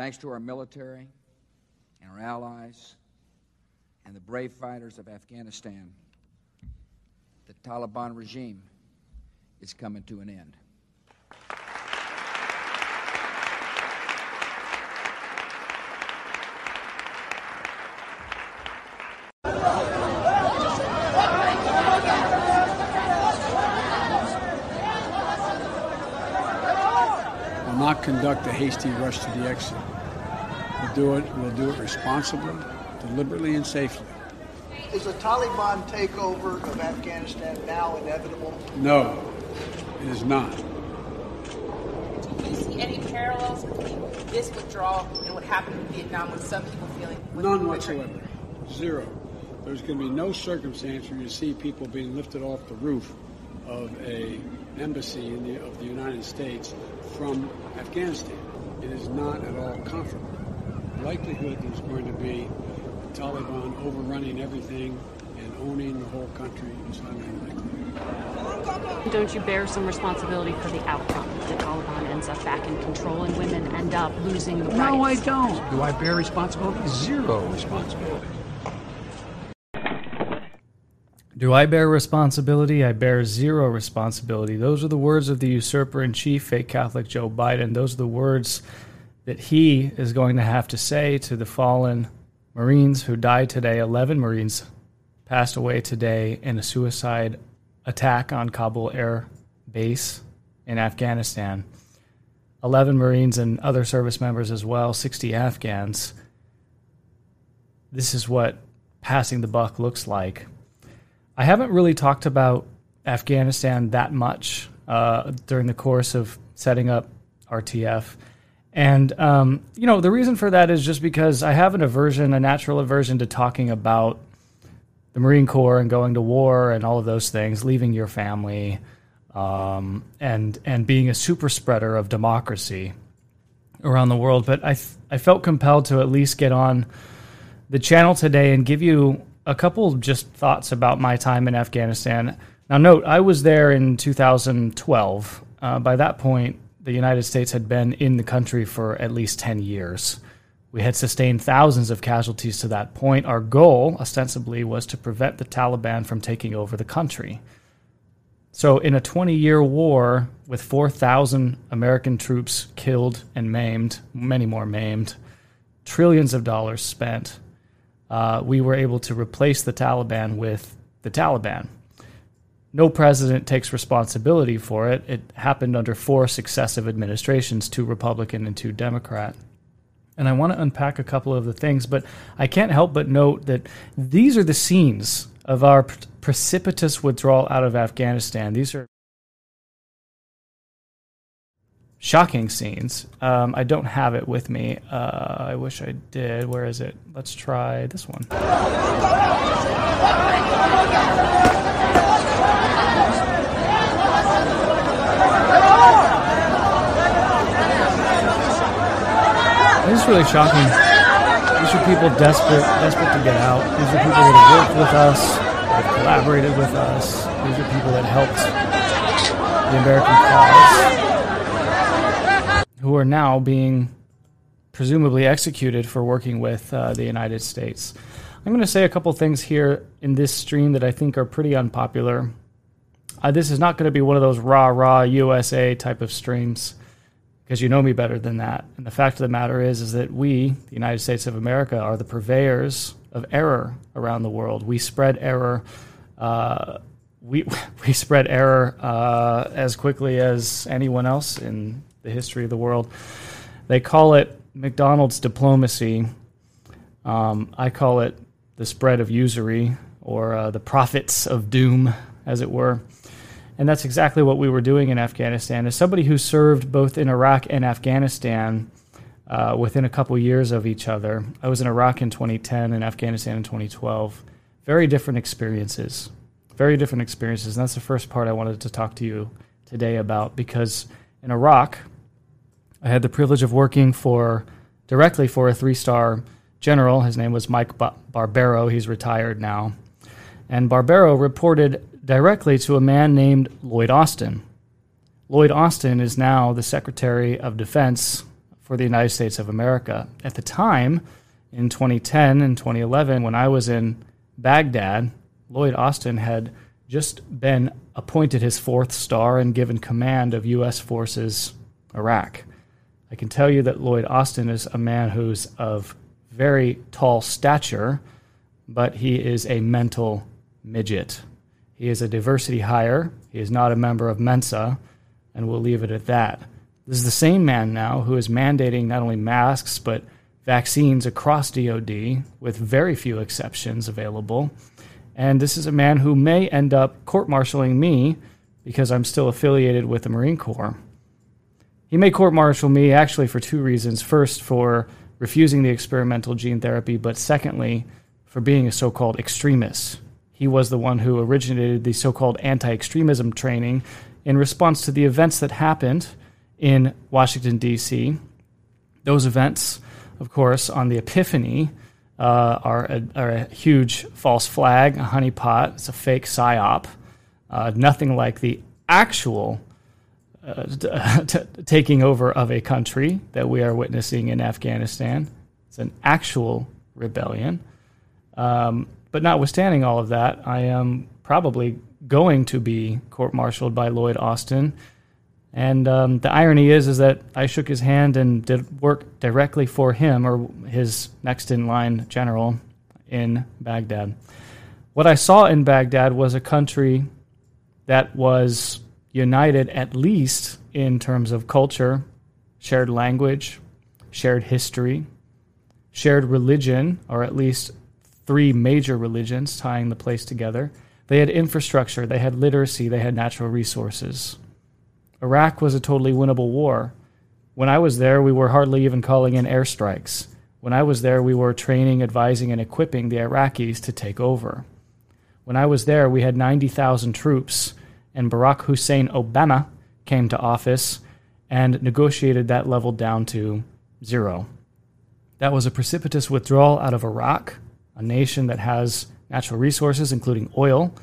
Thanks to our military and our allies and the brave fighters of Afghanistan, the Taliban regime is coming to an end. will not conduct a hasty rush to the exit. We'll do it, we'll do it responsibly, deliberately, and safely. Is a Taliban takeover of Afghanistan now inevitable? No, it is not. Do you see any parallels between this withdrawal and what happened in Vietnam with some people feeling None whatsoever. Zero. There's going to be no circumstance where you see people being lifted off the roof of a embassy in the, of the United States from Afghanistan. It is not at all comfortable. The likelihood there's going to be the Taliban overrunning everything and owning the whole country is highly unlikely. Don't you bear some responsibility for the outcome? If the Taliban ends up back in control and women end up losing the rights. No, I don't. Do I bear responsibility? Zero responsibility. Do I bear responsibility? I bear zero responsibility. Those are the words of the usurper in chief, fake Catholic Joe Biden. Those are the words that he is going to have to say to the fallen Marines who died today. 11 Marines passed away today in a suicide attack on Kabul Air Base in Afghanistan. 11 Marines and other service members as well, 60 Afghans. This is what passing the buck looks like. I haven't really talked about Afghanistan that much uh, during the course of setting up RTF. And, um, you know, the reason for that is just because I have an aversion, a natural aversion to talking about the Marine Corps and going to war and all of those things, leaving your family, um, and, and being a super spreader of democracy around the world. But I, I felt compelled to at least get on the channel today and give you a couple just thoughts about my time in Afghanistan. Now, note, I was there in 2012. Uh, by that point, the United States had been in the country for at least 10 years. We had sustained thousands of casualties to that point. Our goal, ostensibly, was to prevent the Taliban from taking over the country. So, in a 20 year war with 4,000 American troops killed and maimed, many more maimed, trillions of dollars spent, uh, we were able to replace the Taliban with the Taliban. No president takes responsibility for it. It happened under four successive administrations two Republican and two Democrat. And I want to unpack a couple of the things, but I can't help but note that these are the scenes of our precipitous withdrawal out of Afghanistan. These are shocking scenes. Um, I don't have it with me. Uh, I wish I did. Where is it? Let's try this one. This is really shocking. These are people desperate, desperate to get out. These are people that have worked with us, that have collaborated with us. These are people that helped the American cause, who are now being presumably executed for working with uh, the United States. I'm going to say a couple things here in this stream that I think are pretty unpopular. Uh, this is not going to be one of those rah rah USA type of streams because you know me better than that. And the fact of the matter is, is that we, the United States of America, are the purveyors of error around the world. We spread error. Uh, we we spread error uh, as quickly as anyone else in the history of the world. They call it McDonald's diplomacy. Um, I call it the spread of usury or uh, the profits of doom, as it were. And that's exactly what we were doing in Afghanistan. As somebody who served both in Iraq and Afghanistan uh, within a couple years of each other, I was in Iraq in 2010 and Afghanistan in 2012. Very different experiences. Very different experiences. And that's the first part I wanted to talk to you today about because in Iraq, I had the privilege of working for directly for a three star general. His name was Mike ba- Barbero. He's retired now. And Barbero reported directly to a man named Lloyd Austin. Lloyd Austin is now the Secretary of Defense for the United States of America. At the time, in 2010 and 2011, when I was in Baghdad, Lloyd Austin had just been appointed his fourth star and given command of U.S. forces Iraq. I can tell you that Lloyd Austin is a man who's of very tall stature, but he is a mental midget. He is a diversity hire. He is not a member of Mensa, and we'll leave it at that. This is the same man now who is mandating not only masks, but vaccines across DoD, with very few exceptions available. And this is a man who may end up court martialing me because I'm still affiliated with the Marine Corps. He may court martial me actually for two reasons. First, for refusing the experimental gene therapy, but secondly, for being a so called extremist. He was the one who originated the so called anti extremism training in response to the events that happened in Washington, D.C. Those events, of course, on the Epiphany, uh, are, a, are, a, huge false flag, a honeypot. It's a fake psyop. Uh, nothing like the actual uh, taking over of a country that we are witnessing in Afghanistan. It's an actual rebellion. Um, but notwithstanding all of that, I am probably going to be court-martialed by Lloyd Austin. And um, the irony is, is that I shook his hand and did work directly for him or his next in line general in Baghdad. What I saw in Baghdad was a country that was united at least in terms of culture, shared language, shared history, shared religion, or at least three major religions tying the place together. They had infrastructure, they had literacy, they had natural resources. Iraq was a totally winnable war. When I was there, we were hardly even calling in airstrikes. When I was there, we were training, advising, and equipping the Iraqis to take over. When I was there, we had 90,000 troops and Barack Hussein Obama came to office and negotiated that level down to zero. That was a precipitous withdrawal out of Iraq, a nation that has natural resources, including oil,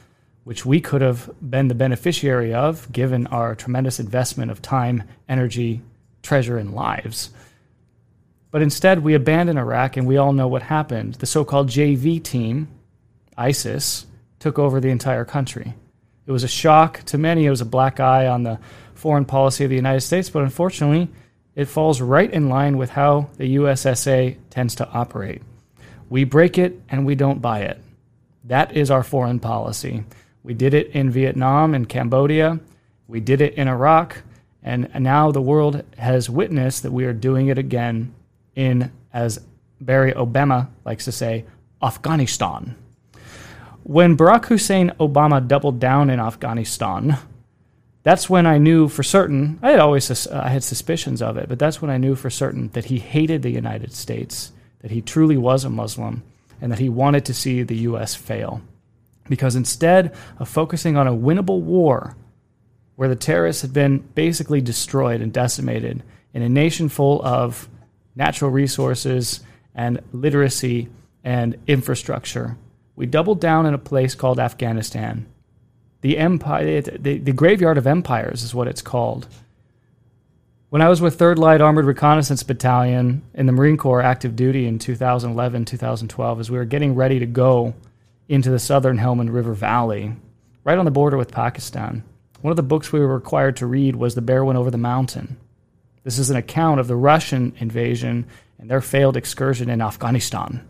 which we could have been the beneficiary of given our tremendous investment of time, energy, treasure, and lives. But instead, we abandoned Iraq, and we all know what happened. The so called JV team, ISIS, took over the entire country. It was a shock to many. It was a black eye on the foreign policy of the United States, but unfortunately, it falls right in line with how the USSA tends to operate. We break it and we don't buy it. That is our foreign policy. We did it in Vietnam and Cambodia. We did it in Iraq. And now the world has witnessed that we are doing it again in, as Barry Obama likes to say, Afghanistan. When Barack Hussein Obama doubled down in Afghanistan, that's when I knew for certain. I had always I had suspicions of it, but that's when I knew for certain that he hated the United States, that he truly was a Muslim, and that he wanted to see the U.S. fail. Because instead of focusing on a winnable war, where the terrorists had been basically destroyed and decimated in a nation full of natural resources and literacy and infrastructure, we doubled down in a place called Afghanistan. The empire, the, the graveyard of empires is what it's called. When I was with 3rd Light Armored Reconnaissance Battalion in the Marine Corps active duty in 2011, 2012, as we were getting ready to go into the southern Helmand River Valley, right on the border with Pakistan, one of the books we were required to read was The Bear Went Over the Mountain. This is an account of the Russian invasion and their failed excursion in Afghanistan.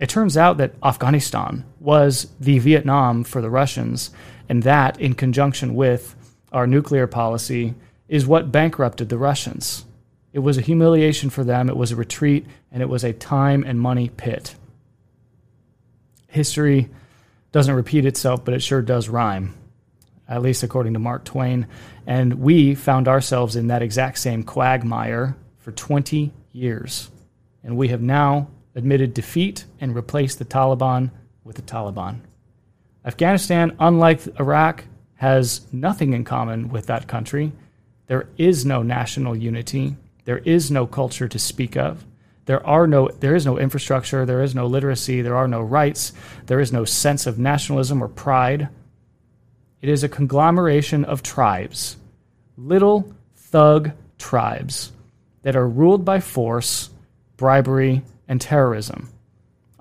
It turns out that Afghanistan was the Vietnam for the Russians, and that, in conjunction with our nuclear policy, is what bankrupted the Russians. It was a humiliation for them, it was a retreat, and it was a time and money pit. History doesn't repeat itself, but it sure does rhyme, at least according to Mark Twain. And we found ourselves in that exact same quagmire for 20 years. And we have now admitted defeat and replaced the Taliban with the Taliban. Afghanistan, unlike Iraq, has nothing in common with that country. There is no national unity. There is no culture to speak of. There are no there is no infrastructure, there is no literacy, there are no rights, there is no sense of nationalism or pride. It is a conglomeration of tribes, little thug tribes that are ruled by force, bribery, and terrorism.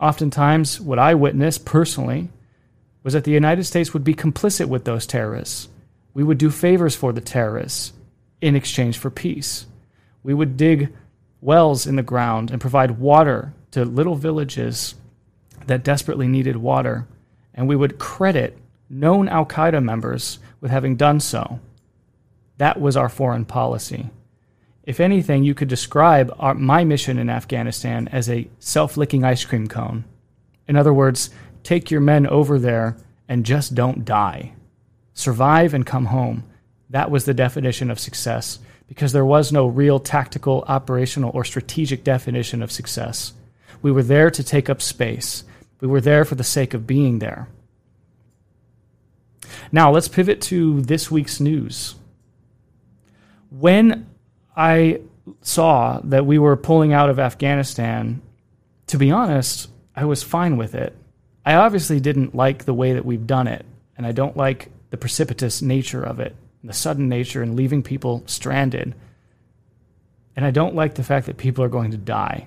Oftentimes, what I witnessed personally was that the United States would be complicit with those terrorists. We would do favors for the terrorists in exchange for peace. We would dig wells in the ground and provide water to little villages that desperately needed water. And we would credit known Al Qaeda members with having done so. That was our foreign policy. If anything, you could describe our, my mission in Afghanistan as a self licking ice cream cone. In other words, take your men over there and just don't die. Survive and come home. That was the definition of success because there was no real tactical, operational, or strategic definition of success. We were there to take up space. We were there for the sake of being there. Now, let's pivot to this week's news. When I saw that we were pulling out of Afghanistan, to be honest, I was fine with it. I obviously didn't like the way that we've done it, and I don't like the precipitous nature of it, the sudden nature, and leaving people stranded. And I don't like the fact that people are going to die.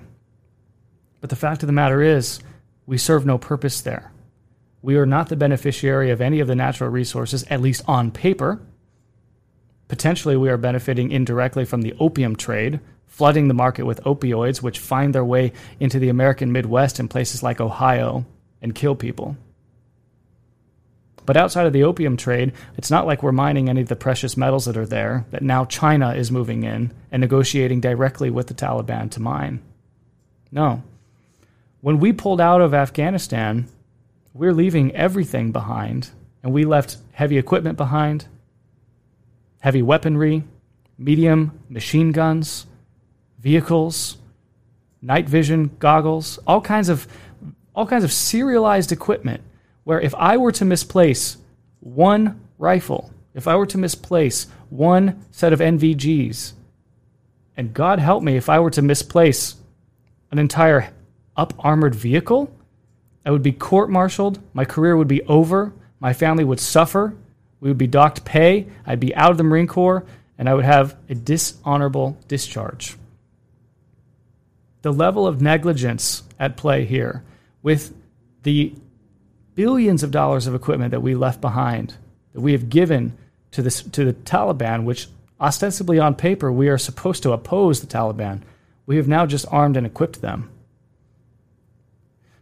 But the fact of the matter is, we serve no purpose there. We are not the beneficiary of any of the natural resources, at least on paper. Potentially, we are benefiting indirectly from the opium trade, flooding the market with opioids, which find their way into the American Midwest in places like Ohio and kill people. But outside of the opium trade, it's not like we're mining any of the precious metals that are there that now China is moving in and negotiating directly with the Taliban to mine. No. When we pulled out of Afghanistan, we're leaving everything behind, and we left heavy equipment behind, heavy weaponry, medium machine guns, vehicles, night vision goggles, all kinds of all kinds of serialized equipment where if I were to misplace one rifle, if I were to misplace one set of NVGs, and God help me if I were to misplace an entire up armored vehicle, I would be court martialed. My career would be over. My family would suffer. We would be docked pay. I'd be out of the Marine Corps, and I would have a dishonorable discharge. The level of negligence at play here with the billions of dollars of equipment that we left behind, that we have given to, this, to the Taliban, which ostensibly on paper we are supposed to oppose the Taliban, we have now just armed and equipped them.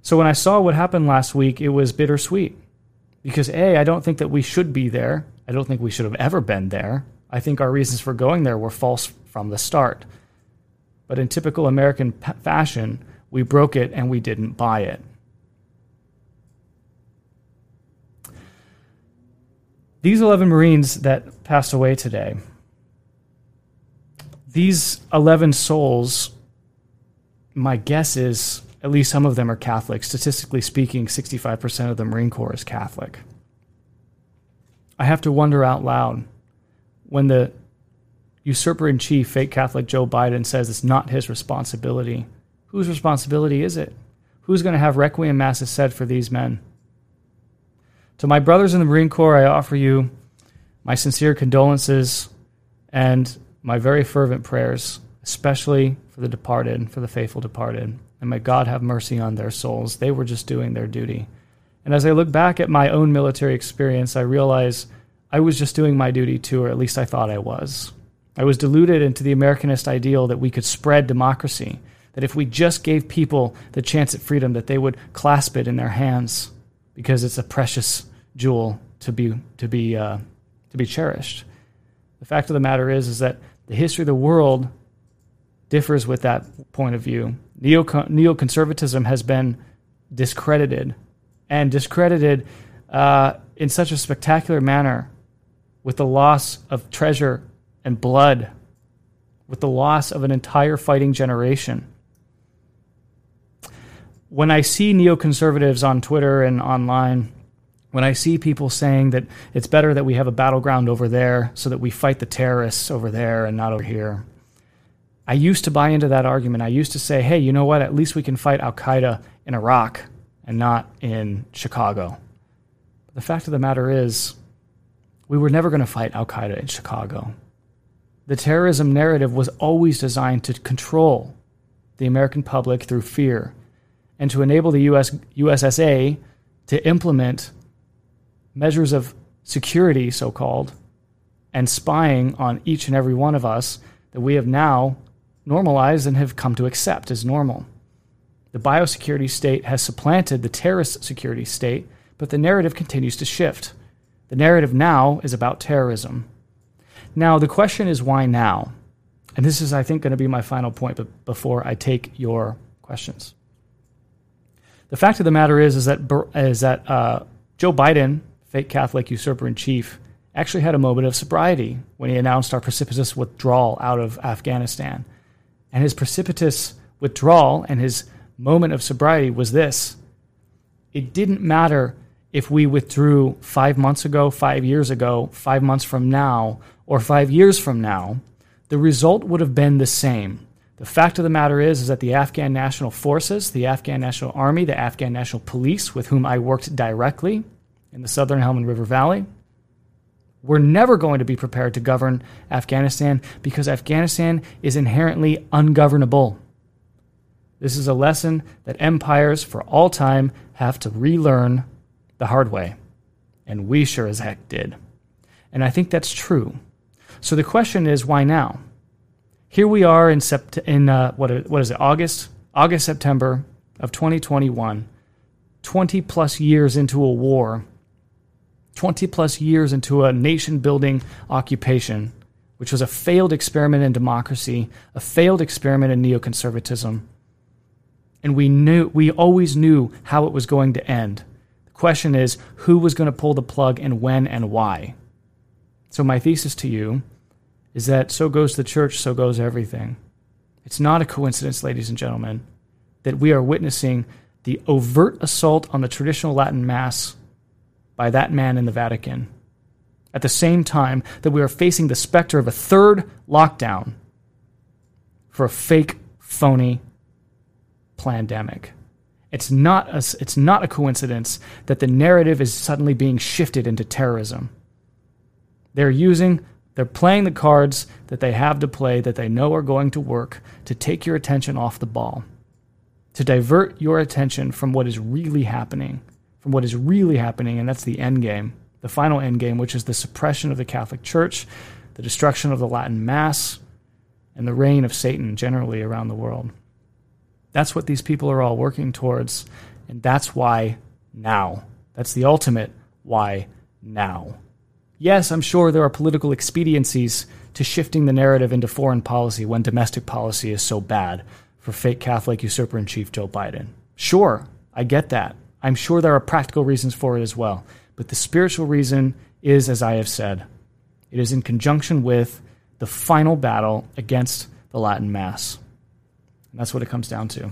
So when I saw what happened last week, it was bittersweet. Because A, I don't think that we should be there. I don't think we should have ever been there. I think our reasons for going there were false from the start. But in typical American p- fashion, we broke it and we didn't buy it. These 11 Marines that passed away today, these 11 souls, my guess is at least some of them are Catholic. Statistically speaking, 65% of the Marine Corps is Catholic. I have to wonder out loud when the usurper in chief, fake Catholic Joe Biden, says it's not his responsibility. Whose responsibility is it? Who's going to have requiem masses said for these men? To my brothers in the Marine Corps, I offer you my sincere condolences and my very fervent prayers, especially for the departed, for the faithful departed and may God have mercy on their souls. They were just doing their duty. And as I look back at my own military experience, I realize I was just doing my duty too, or at least I thought I was. I was deluded into the Americanist ideal that we could spread democracy, that if we just gave people the chance at freedom, that they would clasp it in their hands because it's a precious jewel to be to be uh, to be cherished. The fact of the matter is, is that the history of the world differs with that point of view. Neo neoconservatism has been discredited and discredited uh, in such a spectacular manner with the loss of treasure and blood, with the loss of an entire fighting generation. When I see neoconservatives on Twitter and online, when I see people saying that it's better that we have a battleground over there so that we fight the terrorists over there and not over here, I used to buy into that argument. I used to say, hey, you know what? At least we can fight Al Qaeda in Iraq and not in Chicago. But the fact of the matter is, we were never going to fight Al Qaeda in Chicago. the terrorism narrative was always designed to control the American public through fear and to enable the US, USSA to implement measures of security, so called, and spying on each and every one of us that we have now normalized and have come to accept as normal. The biosecurity state has supplanted the terrorist security state, but the narrative continues to shift. The narrative now is about terrorism. Now, the question is why now? And this is, I think, going to be my final point but before I take your questions. The fact of the matter is, is that, is that uh, Joe Biden, fake Catholic usurper in chief, actually had a moment of sobriety when he announced our precipitous withdrawal out of Afghanistan. And his precipitous withdrawal and his moment of sobriety was this it didn't matter if we withdrew five months ago, five years ago, five months from now, or five years from now, the result would have been the same. The fact of the matter is, is that the Afghan National Forces, the Afghan National Army, the Afghan National Police, with whom I worked directly in the southern Helmand River Valley, were never going to be prepared to govern Afghanistan because Afghanistan is inherently ungovernable. This is a lesson that empires for all time have to relearn the hard way. And we sure as heck did. And I think that's true. So the question is, why now? Here we are in, sept- in uh, what, what is it, August? August, September of 2021, 20 plus years into a war, 20 plus years into a nation building occupation, which was a failed experiment in democracy, a failed experiment in neoconservatism. And we knew we always knew how it was going to end. The question is who was going to pull the plug and when and why. So my thesis to you is that so goes the church, so goes everything. It's not a coincidence, ladies and gentlemen, that we are witnessing the overt assault on the traditional Latin Mass by that man in the Vatican. At the same time that we are facing the specter of a third lockdown for a fake, phony pandemic. It's not a, it's not a coincidence that the narrative is suddenly being shifted into terrorism. They're using they're playing the cards that they have to play that they know are going to work to take your attention off the ball, to divert your attention from what is really happening, from what is really happening, and that's the end game, the final end game, which is the suppression of the Catholic Church, the destruction of the Latin Mass, and the reign of Satan generally around the world. That's what these people are all working towards, and that's why now. That's the ultimate why now. Yes, I'm sure there are political expediencies to shifting the narrative into foreign policy when domestic policy is so bad for fake Catholic usurper in chief Joe Biden. Sure, I get that. I'm sure there are practical reasons for it as well. But the spiritual reason is, as I have said, it is in conjunction with the final battle against the Latin Mass. And that's what it comes down to.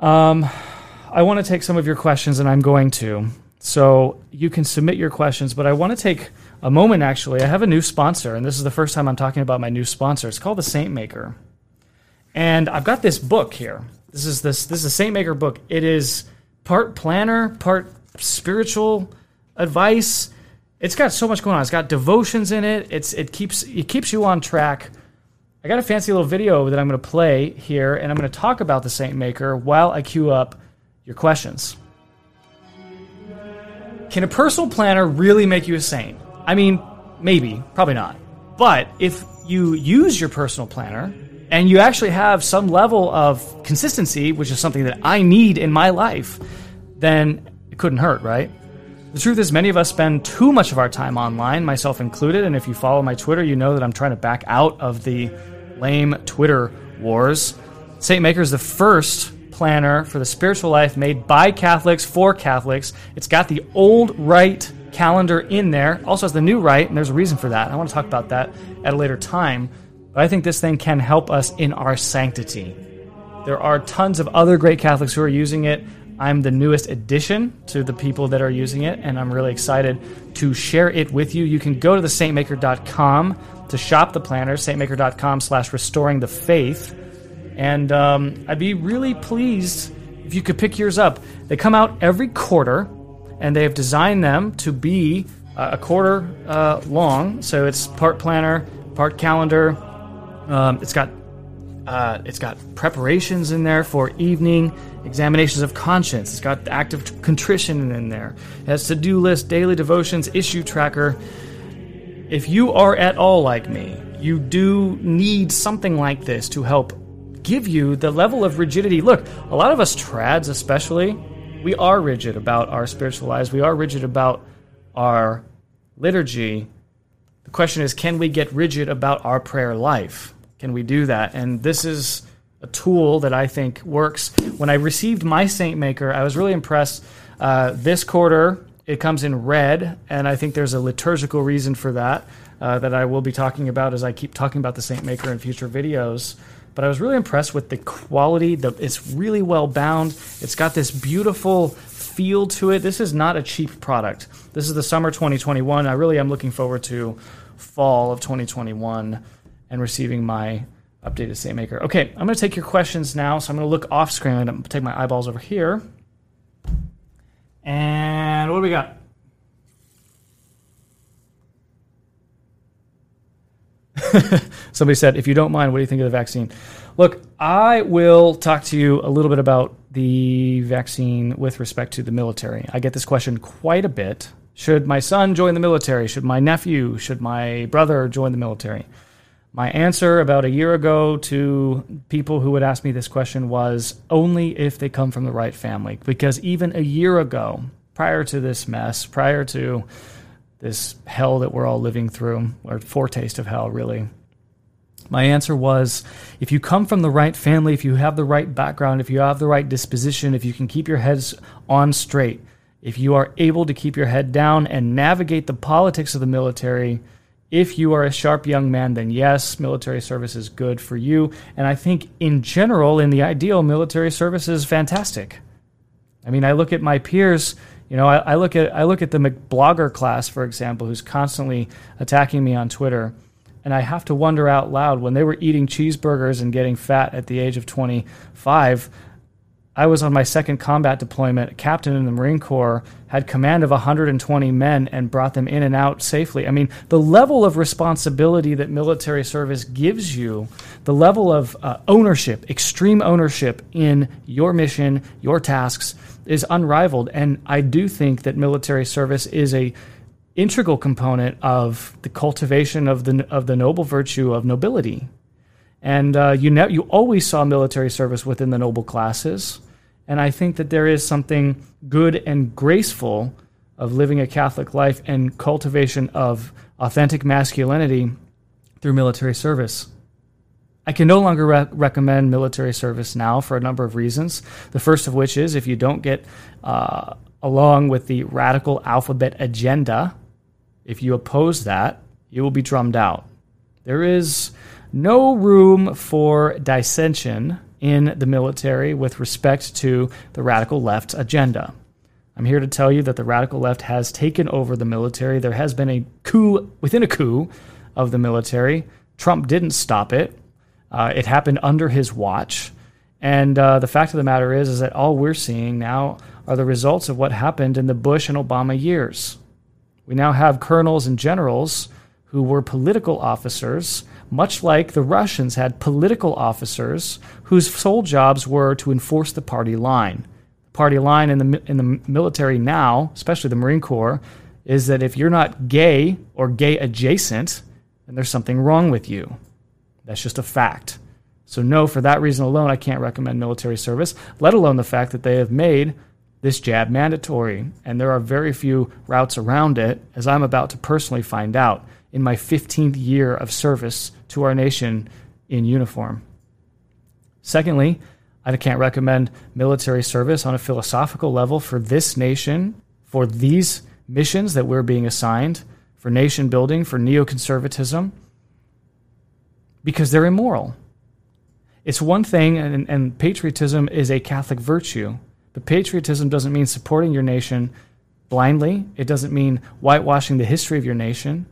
Um, I want to take some of your questions, and I'm going to. So you can submit your questions, but I want to take a moment actually. I have a new sponsor, and this is the first time I'm talking about my new sponsor. It's called the Saint Maker. And I've got this book here. This is this this is a Saint Maker book. It is part planner, part spiritual advice. It's got so much going on. It's got devotions in it. It's it keeps it keeps you on track. I got a fancy little video that I'm going to play here, and I'm going to talk about the Saint Maker while I queue up your questions. Can a personal planner really make you a saint? I mean, maybe, probably not. But if you use your personal planner and you actually have some level of consistency, which is something that I need in my life, then it couldn't hurt, right? The truth is, many of us spend too much of our time online, myself included. And if you follow my Twitter, you know that I'm trying to back out of the lame Twitter wars. Saint Maker is the first planner for the spiritual life made by Catholics for Catholics. It's got the old rite calendar in there, also has the new rite, and there's a reason for that. I want to talk about that at a later time. But I think this thing can help us in our sanctity. There are tons of other great Catholics who are using it. I'm the newest addition to the people that are using it, and I'm really excited to share it with you. You can go to the saintmaker.com to shop the planner, saintmaker.com slash restoring the faith. And um, I'd be really pleased if you could pick yours up. They come out every quarter, and they have designed them to be uh, a quarter uh, long. So it's part planner, part calendar. Um, it's got uh, it's got preparations in there for evening examinations of conscience. It's got active contrition in there. It has to do list, daily devotions, issue tracker. If you are at all like me, you do need something like this to help give you the level of rigidity. Look, a lot of us trads, especially, we are rigid about our spiritual lives. We are rigid about our liturgy. The question is, can we get rigid about our prayer life? Can we do that? And this is a tool that I think works. When I received my Saint Maker, I was really impressed. Uh, this quarter, it comes in red, and I think there's a liturgical reason for that uh, that I will be talking about as I keep talking about the Saint Maker in future videos. But I was really impressed with the quality. The, it's really well bound. It's got this beautiful feel to it. This is not a cheap product. This is the summer 2021. I really am looking forward to fall of 2021 and receiving my updated Saint Maker. Okay, I'm going to take your questions now. So I'm going to look off screen. I'm going to take my eyeballs over here. And what do we got? Somebody said, if you don't mind, what do you think of the vaccine? Look, I will talk to you a little bit about the vaccine with respect to the military. I get this question quite a bit. Should my son join the military? Should my nephew? Should my brother join the military? My answer about a year ago to people who would ask me this question was only if they come from the right family. Because even a year ago, prior to this mess, prior to this hell that we're all living through, or foretaste of hell, really, my answer was if you come from the right family, if you have the right background, if you have the right disposition, if you can keep your heads on straight, if you are able to keep your head down and navigate the politics of the military, if you are a sharp young man, then yes, military service is good for you. And I think in general, in the ideal, military service is fantastic. I mean, I look at my peers. You know, I, I look at I look at the blogger class, for example, who's constantly attacking me on Twitter, and I have to wonder out loud when they were eating cheeseburgers and getting fat at the age of 25. I was on my second combat deployment, captain in the Marine Corps, had command of 120 men and brought them in and out safely. I mean, the level of responsibility that military service gives you, the level of uh, ownership, extreme ownership in your mission, your tasks, is unrivaled. And I do think that military service is a integral component of the cultivation of the of the noble virtue of nobility. And uh, you ne- you always saw military service within the noble classes. And I think that there is something good and graceful of living a Catholic life and cultivation of authentic masculinity through military service. I can no longer re- recommend military service now for a number of reasons. The first of which is if you don't get uh, along with the radical alphabet agenda, if you oppose that, you will be drummed out. There is no room for dissension in the military with respect to the radical left's agenda. I'm here to tell you that the radical left has taken over the military. There has been a coup within a coup of the military. Trump didn't stop it. Uh, it happened under his watch. And uh, the fact of the matter is, is that all we're seeing now are the results of what happened in the Bush and Obama years. We now have colonels and generals who were political officers, much like the Russians had political officers whose sole jobs were to enforce the party line. The party line in the, in the military now, especially the Marine Corps, is that if you're not gay or gay adjacent, then there's something wrong with you. That's just a fact. So, no, for that reason alone, I can't recommend military service, let alone the fact that they have made this jab mandatory. And there are very few routes around it, as I'm about to personally find out in my 15th year of service to our nation in uniform. Secondly, I can't recommend military service on a philosophical level for this nation, for these missions that we're being assigned, for nation building, for neoconservatism, because they're immoral. It's one thing, and, and patriotism is a Catholic virtue, but patriotism doesn't mean supporting your nation blindly. It doesn't mean whitewashing the history of your nation.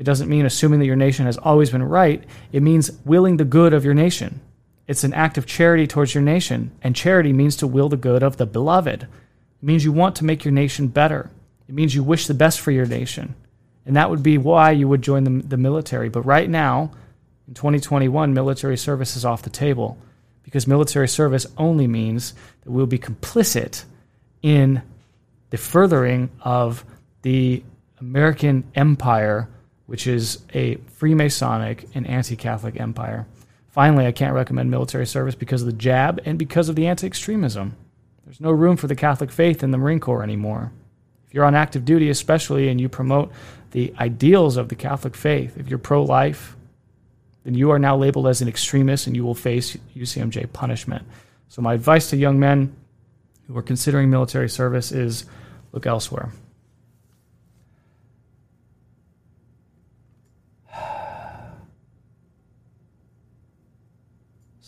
It doesn't mean assuming that your nation has always been right. It means willing the good of your nation. It's an act of charity towards your nation, and charity means to will the good of the beloved. It means you want to make your nation better. It means you wish the best for your nation. And that would be why you would join the, the military. But right now, in 2021, military service is off the table because military service only means that we'll be complicit in the furthering of the American empire, which is a Freemasonic and anti Catholic empire. Finally, I can't recommend military service because of the jab and because of the anti extremism. There's no room for the Catholic faith in the Marine Corps anymore. If you're on active duty, especially, and you promote the ideals of the Catholic faith, if you're pro life, then you are now labeled as an extremist and you will face UCMJ punishment. So, my advice to young men who are considering military service is look elsewhere.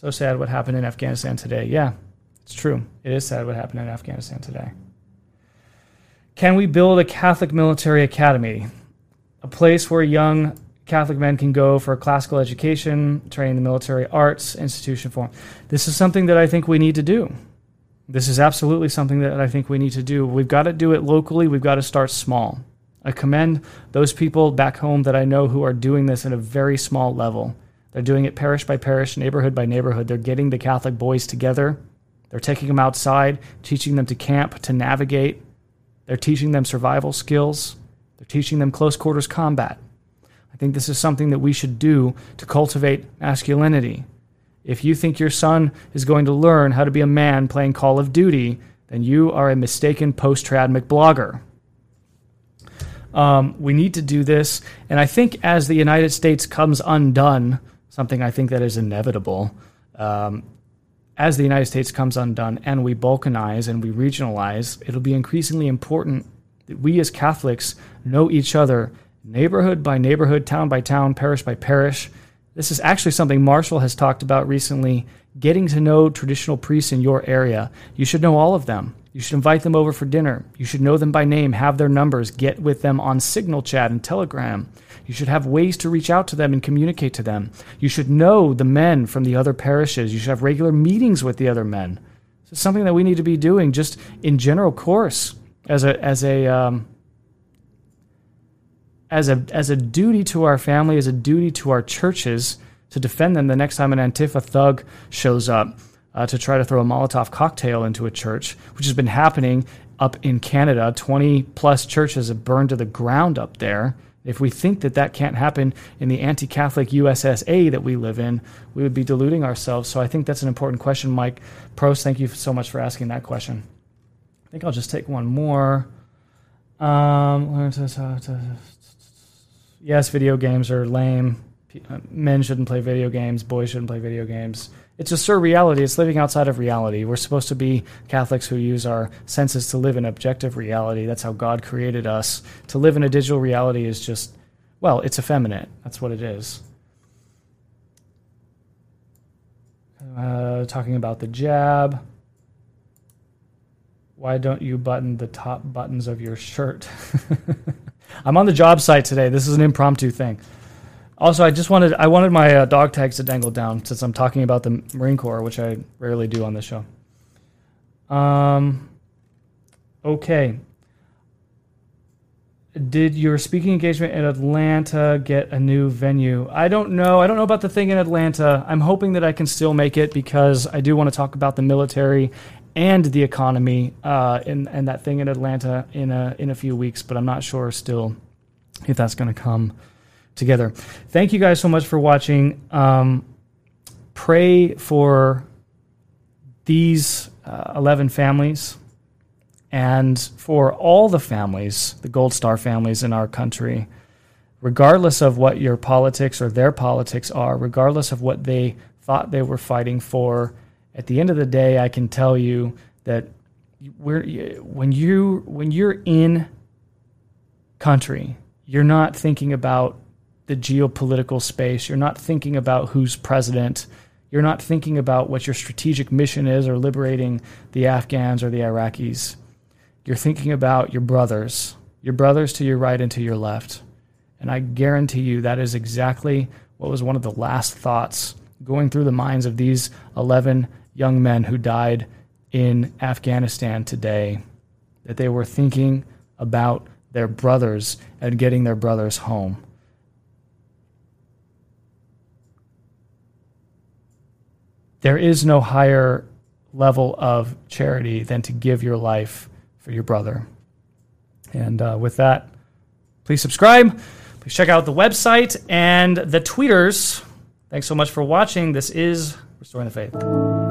So sad what happened in Afghanistan today. Yeah, it's true. It is sad what happened in Afghanistan today. Can we build a Catholic military academy? A place where young Catholic men can go for a classical education, training the military arts, institution form. This is something that I think we need to do. This is absolutely something that I think we need to do. We've got to do it locally. We've got to start small. I commend those people back home that I know who are doing this at a very small level. They're doing it parish by parish, neighborhood by neighborhood. They're getting the Catholic boys together. They're taking them outside, teaching them to camp, to navigate. They're teaching them survival skills. They're teaching them close quarters combat. I think this is something that we should do to cultivate masculinity. If you think your son is going to learn how to be a man playing Call of Duty, then you are a mistaken post trad McBlogger. Um, we need to do this. And I think as the United States comes undone, something I think that is inevitable, um, as the United States comes undone and we balkanize and we regionalize, it'll be increasingly important that we as Catholics know each other neighborhood by neighborhood, town by town, parish by parish. This is actually something Marshall has talked about recently getting to know traditional priests in your area. You should know all of them. You should invite them over for dinner. You should know them by name, have their numbers, get with them on Signal Chat and Telegram. You should have ways to reach out to them and communicate to them. You should know the men from the other parishes. You should have regular meetings with the other men. It's something that we need to be doing just in general course as a as a um, as a as a duty to our family, as a duty to our churches to defend them the next time an Antifa thug shows up uh, to try to throw a Molotov cocktail into a church, which has been happening up in Canada. 20 plus churches have burned to the ground up there. If we think that that can't happen in the anti Catholic USSA that we live in, we would be deluding ourselves. So I think that's an important question, Mike. Pros, thank you so much for asking that question. I think I'll just take one more. Um, yes, video games are lame. Uh, men shouldn't play video games. Boys shouldn't play video games. It's a surreality. It's living outside of reality. We're supposed to be Catholics who use our senses to live in objective reality. That's how God created us. To live in a digital reality is just, well, it's effeminate. That's what it is. Uh, talking about the jab. Why don't you button the top buttons of your shirt? I'm on the job site today. This is an impromptu thing. Also, I just wanted I wanted my uh, dog tags to dangle down since I'm talking about the Marine Corps, which I rarely do on this show. Um. Okay. Did your speaking engagement in Atlanta get a new venue? I don't know. I don't know about the thing in Atlanta. I'm hoping that I can still make it because I do want to talk about the military and the economy uh, and and that thing in Atlanta in a in a few weeks. But I'm not sure still if that's going to come together. Thank you guys so much for watching. Um, pray for these uh, 11 families and for all the families, the Gold Star families in our country, regardless of what your politics or their politics are, regardless of what they thought they were fighting for. At the end of the day, I can tell you that when you when you're in country, you're not thinking about the geopolitical space. You're not thinking about who's president. You're not thinking about what your strategic mission is or liberating the Afghans or the Iraqis. You're thinking about your brothers, your brothers to your right and to your left. And I guarantee you that is exactly what was one of the last thoughts going through the minds of these 11 young men who died in Afghanistan today. That they were thinking about their brothers and getting their brothers home. There is no higher level of charity than to give your life for your brother. And uh, with that, please subscribe. Please check out the website and the tweeters. Thanks so much for watching. This is Restoring the Faith.